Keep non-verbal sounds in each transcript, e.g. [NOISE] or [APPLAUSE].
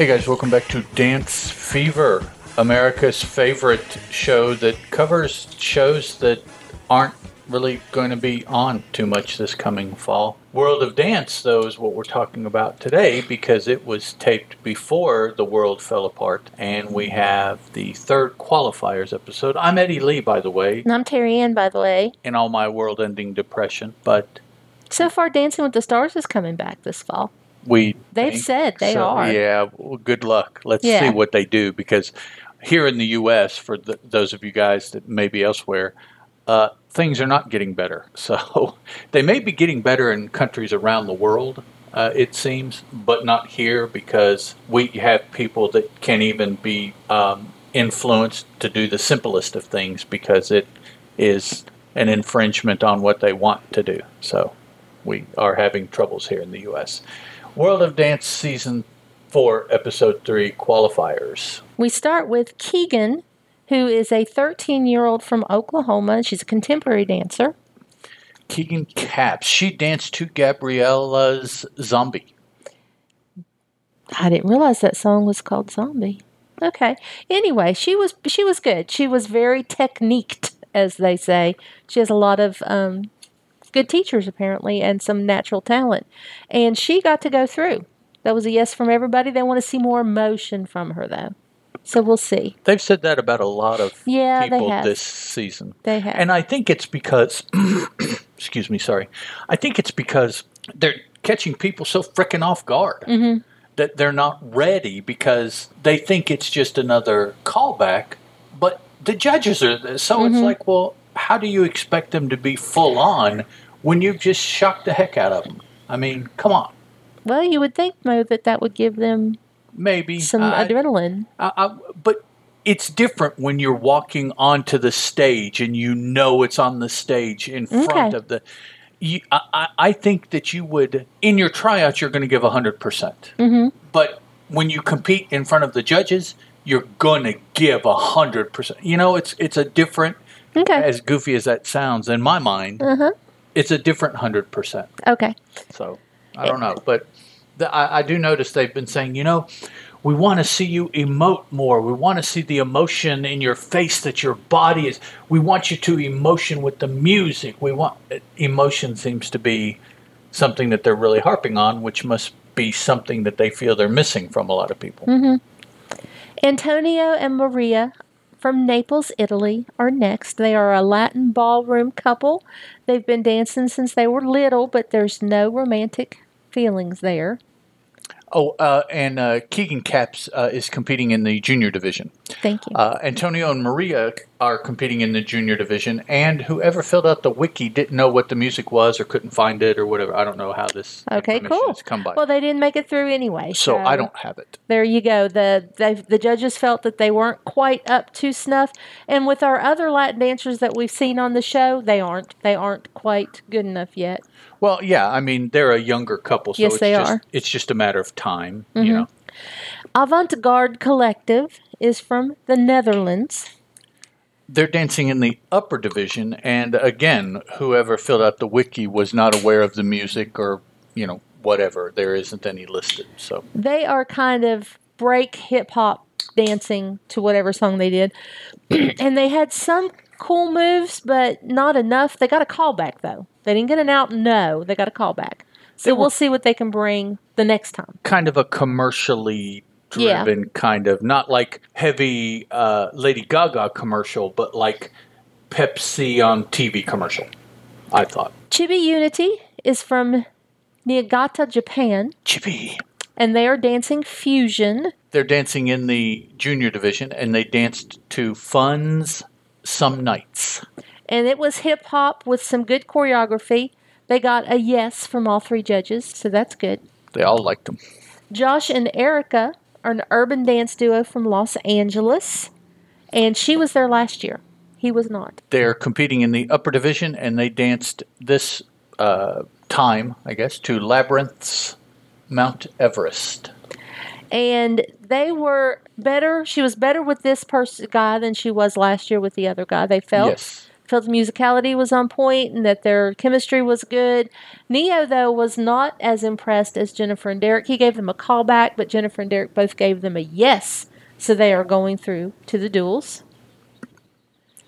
Hey guys, welcome back to Dance Fever, America's favorite show that covers shows that aren't really going to be on too much this coming fall. World of Dance, though, is what we're talking about today because it was taped before the world fell apart, and we have the third qualifiers episode. I'm Eddie Lee, by the way, And I'm Terry Ann, by the way. in all my world ending depression, but So far, Dancing with the Stars is coming back this fall. We. They've think said they so, are. Yeah, well, good luck. Let's Yeah. see what they do because here in the U.S., for the, those of you guys that may be elsewhere, uh, things are not getting better. [LAUGHS] So they may be getting better in countries around the world, uh, it seems, but not here because we have people that can't even be um, influenced to do the simplest of things because it is an infringement on what they want to do. So we are having troubles here in the U.S. World of Dance Season 4, Episode 3 qualifiers. We start with Keegan, who is a 13 year old from Oklahoma. She's a contemporary dancer. Keegan Caps. She danced to Gabriella's Zombie. I didn't realize that song was called Zombie. Okay. Anyway, she was she was good. She was very techniqued, as they say. She has a lot of um, good teachers apparently, and some natural talent. And she got to go through. That was a yes from everybody. They want to see more emotion from her, though. So we'll see. They've said that about a lot of Yeah, they people have. this season. They have. And I think it's because, [CLEARS THROAT] excuse me, sorry. I think it's because they're catching people so freaking off guard Mm-hmm. that they're not ready because they think it's just another callback. But the judges are, so Mm-hmm. it's like, well, how do you expect them to be full on when you've just shocked the heck out of them? I mean, come on. Well, you would think, Mo, that that would give them Maybe. some I- adrenaline. I, I, but it's different when you're walking onto the stage and you know it's on the stage in front Okay. of the. You, I, I think that you would in your tryouts you're going to give hundred percent, Mm-hmm. but when you compete in front of the judges, you're going to give hundred percent. You know, it's it's a different. Okay. As goofy as that sounds, in my mind, Uh huh. It's a different hundred percent. Okay. So I don't know, but the, I, I do notice they've been saying, you know, we want to see you emote more. We want to see the emotion in your face that your body is. We want you to emotion with the music. We want emotion seems to be something that they're really harping on, which must be something that they feel they're missing from a lot of people. Mm-hmm. Antonio and Maria from Naples, Italy, are next. They are a Latin ballroom couple. They've been dancing since they were little, but there's no romantic feelings there. Oh, uh, and uh, Keegan Caps uh, is competing in the junior division. Thank you. Uh, Antonio and Maria are competing in the junior division, and whoever filled out the wiki didn't know what the music was or couldn't find it or whatever. I don't know how this okay, cool. has come by. Well, they didn't make it through anyway. so I don't have it. There you go. The the judges felt that they weren't quite up to snuff, and with our other Latin dancers that we've seen on the show, they aren't. They aren't quite good enough yet. Well, yeah, I mean they're a younger couple, so Yes, it's they just are. Mm-hmm. it's just a matter of time, you know. Avant Garde Collective is from the Netherlands. They're dancing in the upper division, and again, whoever filled out the wiki was not aware of the music or you know whatever. There isn't any listed, so They are kind of break hip hop dancing to whatever song they did. [CLEARS THROAT] and they had some cool moves, but not enough. They got a callback though. They didn't get an out no, they got a callback. So we'll see what they can bring the next time. kind of a commercially Yeah. driven kind of not like heavy uh, Lady Gaga commercial, but like Pepsi on TV commercial. I thought Chibi Unity is from Niigata, Japan, Chibi, and they are dancing fusion. They're dancing in the junior division, and they danced to Fun's Some Nights. And it was hip hop with some good choreography. They got a yes from all three judges, so that's good. They all liked them. Josh and Erica an urban dance duo from Los Angeles, and she was there last year. He was not. They're competing in the upper division, and they danced this uh, time, I guess, to Labrinth's Mount Everest. And they were better. She was better with this person guy than she was last year with the other guy. They felt. Yes. Felt the musicality was on point and that their chemistry was good. Ne-Yo, though, was not as impressed as Jennifer and Derek. He gave them a call back, but Jennifer and Derek both gave them a yes. So they are going through to the duels.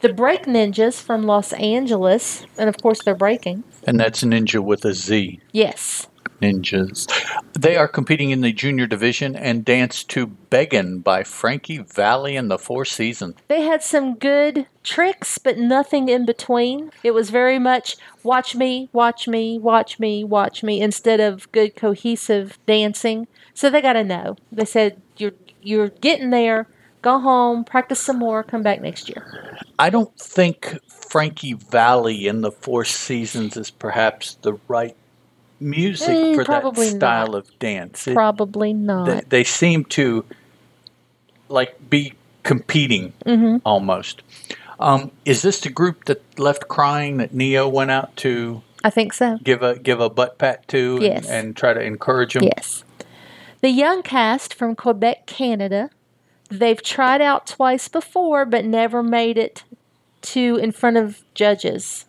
The Break Ninjas from Los Angeles, and of course they're breaking. And that's Ninja with a Z. Yes. Ninjas. They are competing in the junior division and dance to Beggin' by Frankie Valli and the Four Seasons. They had some good tricks, but nothing in between. It was very much watch me, watch me, watch me, watch me, instead of good cohesive dancing. So they got to know. They said, you're, you're getting there. Go home, practice some more, come back next year. I don't think Frankie Valli in the Four Seasons is perhaps the right music Mm, for that style not. of dance. It- Probably not. they, they seem to like be competing Mhm. almost. Um, is this the group that left crying that Ne-Yo went out to I think so. give a give a butt pat to and- Yes. and, try to encourage them. Yes. The young cast from Quebec, Canada, they've tried out twice before but never made it to in front of judges.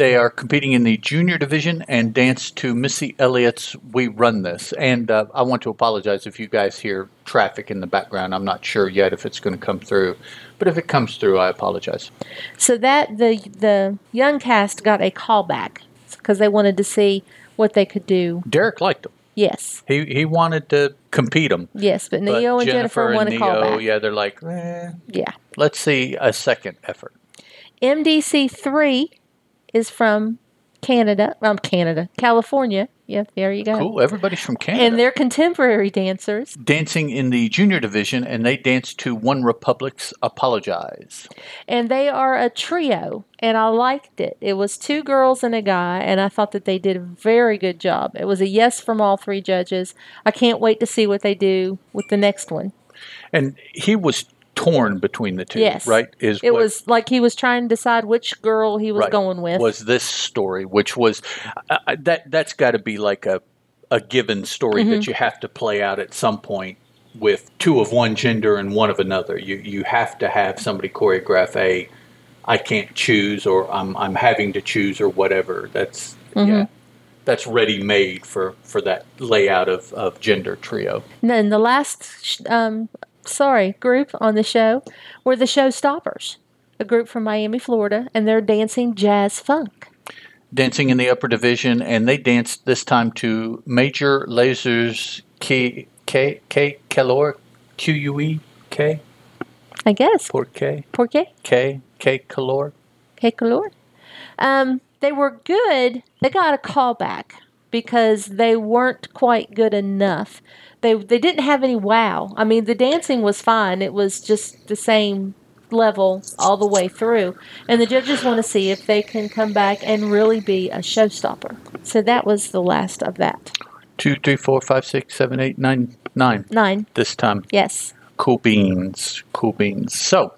They are competing in the junior division and dance to Missy Elliott's "We Run This." And uh, I want to apologize if you guys hear traffic in the background. I'm not sure yet if it's going to come through, but if it comes through, I apologize. So that the the young cast got a callback because they wanted to see what they could do. Derek liked them. Yes, He he wanted to compete them. yes, but Ne-Yo and Jennifer, want a Ne-Yo, callback. yeah, they're like, eh, Yeah. let's see a second effort. MDC three is from Canada. Um, Canada, California. Yeah, there you go. Cool. Everybody's from Canada. And they're contemporary dancers. dancing in the junior division, and they dance to OneRepublic's "Apologize." and they are a trio and i liked it it was two girls and a guy and i thought that they did a very good job it was a yes from all three judges i can't wait to see what they do with the next one And he was torn between the two. Yes. Right. Is it what- was like he was trying to decide which girl he was right, going with Was this story, which was uh, that that's got to be like a a given story Mm-hmm. that you have to play out at some point with two of one gender and one of another. You you have to have somebody choreograph a I can't choose or I'm I'm having to choose or whatever. That's Mm-hmm. yeah. That's ready made for, for that layout of, of gender trio. and then the last um, sorry group on the show were the showstoppers a group from miami florida and they're dancing jazz funk Dancing in the upper division, and they danced this time to Major Lazer's K K K Calor Q U E K i guess Por K por qué K K Calor. K color. Um, they were good. They got a callback because they weren't quite good enough. They they didn't have any wow. I mean, the dancing was fine. It was just the same level all the way through. And the judges want to see if they can come back and really be a showstopper. So that was the last of that. Two, three, four, five, six, seven, eight, nine, nine. Nine. This time, Yes. cool beans, cool beans. So,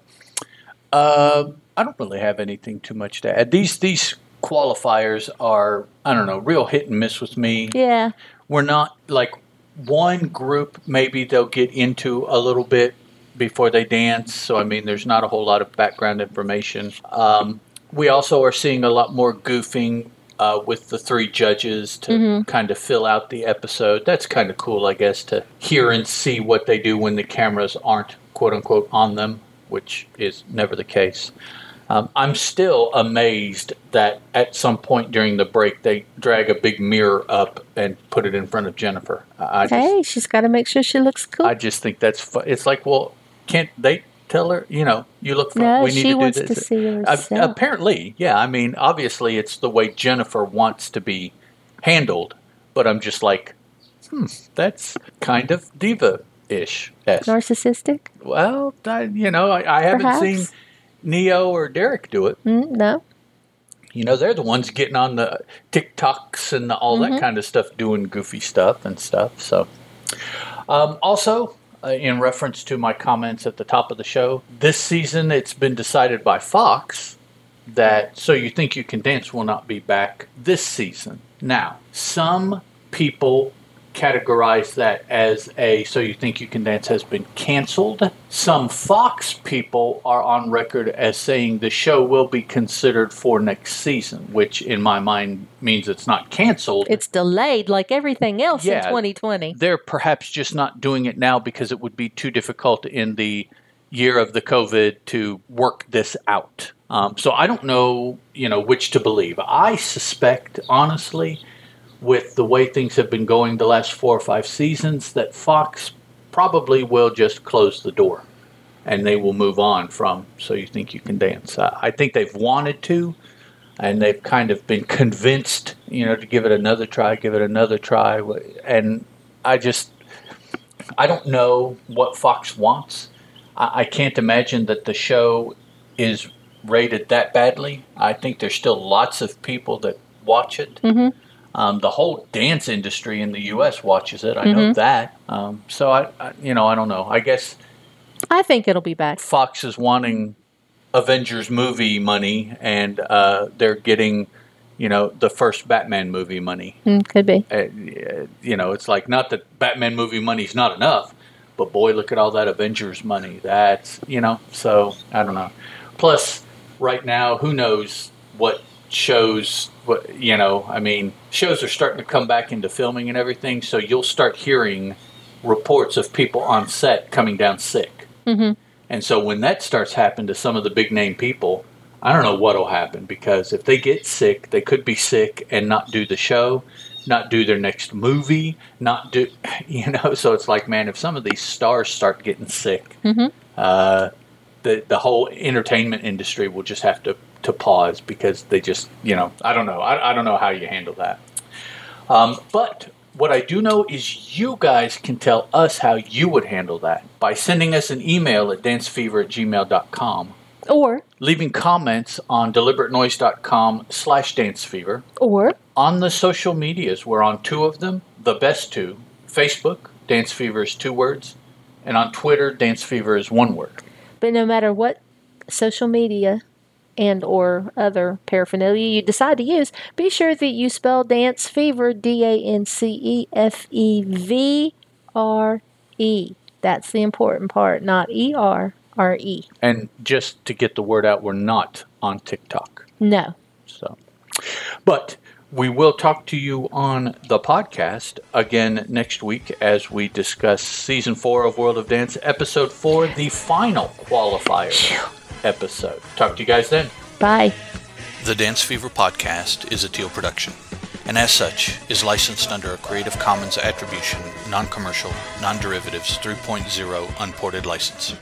uh, I don't really have anything too much to add. These these qualifiers are I don't know, real hit and miss with me. Yeah. we're not like one group maybe they'll get into a little bit before they dance. So i mean there's not a whole lot of background information. Um, we also are seeing a lot more goofing uh, with the three judges to kind of fill out the episode. That's kind of cool i guess to hear and see what they do when the cameras aren't quote unquote on them which is never the case um, I'm still amazed that at some point during the break they drag a big mirror up and put it in front of Jennifer. I just, Hey, she's got to make sure she looks cool. I just think that's fu- it's like, well, can't they tell her? You know, you look. fun. no, we need she to wants do to this. see Uh, herself. apparently, yeah. I mean, obviously, it's the way Jennifer wants to be handled. But I'm just like, hmm, that's kind of diva-ish. Narcissistic? Well, I, you know, I, I haven't Perhaps. seen Ne-Yo or Derek do it. Mm, no. You know, they're the ones getting on the TikToks and all Mm-hmm. that kind of stuff, doing goofy stuff and stuff. So, um, also, uh, in reference to my comments at the top of the show, this season it's been decided by Fox that So You Think You Can Dance will not be back this season. Now, some people categorize that as a So You Think You Can Dance has been canceled. Some Fox people are on record as saying the show will be considered for next season, which in my mind means it's not canceled. It's delayed like everything else in Yeah. 2020. They're perhaps just not doing it now because it would be too difficult in the year of the COVID to work this out. Um, so I don't know, you know, which to believe. I suspect, honestly, with the way things have been going the last four or five seasons, that Fox probably will just close the door and they will move on from So You Think You Can Dance. I think they've wanted to, and they've kind of been convinced, you know, to give it another try, give it another try. And I just, I don't know what Fox wants. I, I can't imagine that the show is rated that badly. I think there's still lots of people that watch it. Mhm. Um, the whole dance industry in the U.S. watches it. I know that. Um, so I, I, you know, I don't know. I guess I think it'll be back. Fox is wanting Avengers movie money, and uh, they're getting, you know, the first Batman movie money. Mm, could be. Uh, you know, it's like not that Batman movie money's not enough, but boy, look at all that Avengers money. That's you know, so I don't know. Plus, right now, who knows what shows? What you know? I mean, shows are starting to come back into filming and everything, so you'll start hearing reports of people on set coming down sick. Mhm. And so when that starts happening to some of the big name people, I don't know what'll happen because if they get sick, they could be sick and not do the show, not do their next movie, not do, [LAUGHS] you know. So it's like, man, if some of these stars start getting sick, Mhm. uh, the the whole entertainment industry will just have to to pause because they just, you know, I don't know, I, I don't know how you handle that. Um, but what I do know is you guys can tell us how you would handle that by sending us an email at dancefever at gmail.com, Or, leaving comments on deliberatenoise.com slash dancefever. or, On the social medias, we're on two of them, the best two. Facebook, Dance Fever is two words, and on Twitter, Dance Fever is one word. but no matter what social media and or other paraphernalia you decide to use, be sure that you spell dance fever D A N C E F E V R E. That's the important part, not E R R E. And just to get the word out, we're not on TikTok. No. So, but we will talk to you on the podcast again next week as we discuss season four of World of Dance, episode four, the final qualifier episode. Talk to you guys then. Bye. The Dance Fever podcast is a Teal production, and as such is licensed under a Creative Commons Attribution, Non-Commercial, Non-Derivatives 3.0 Unported license.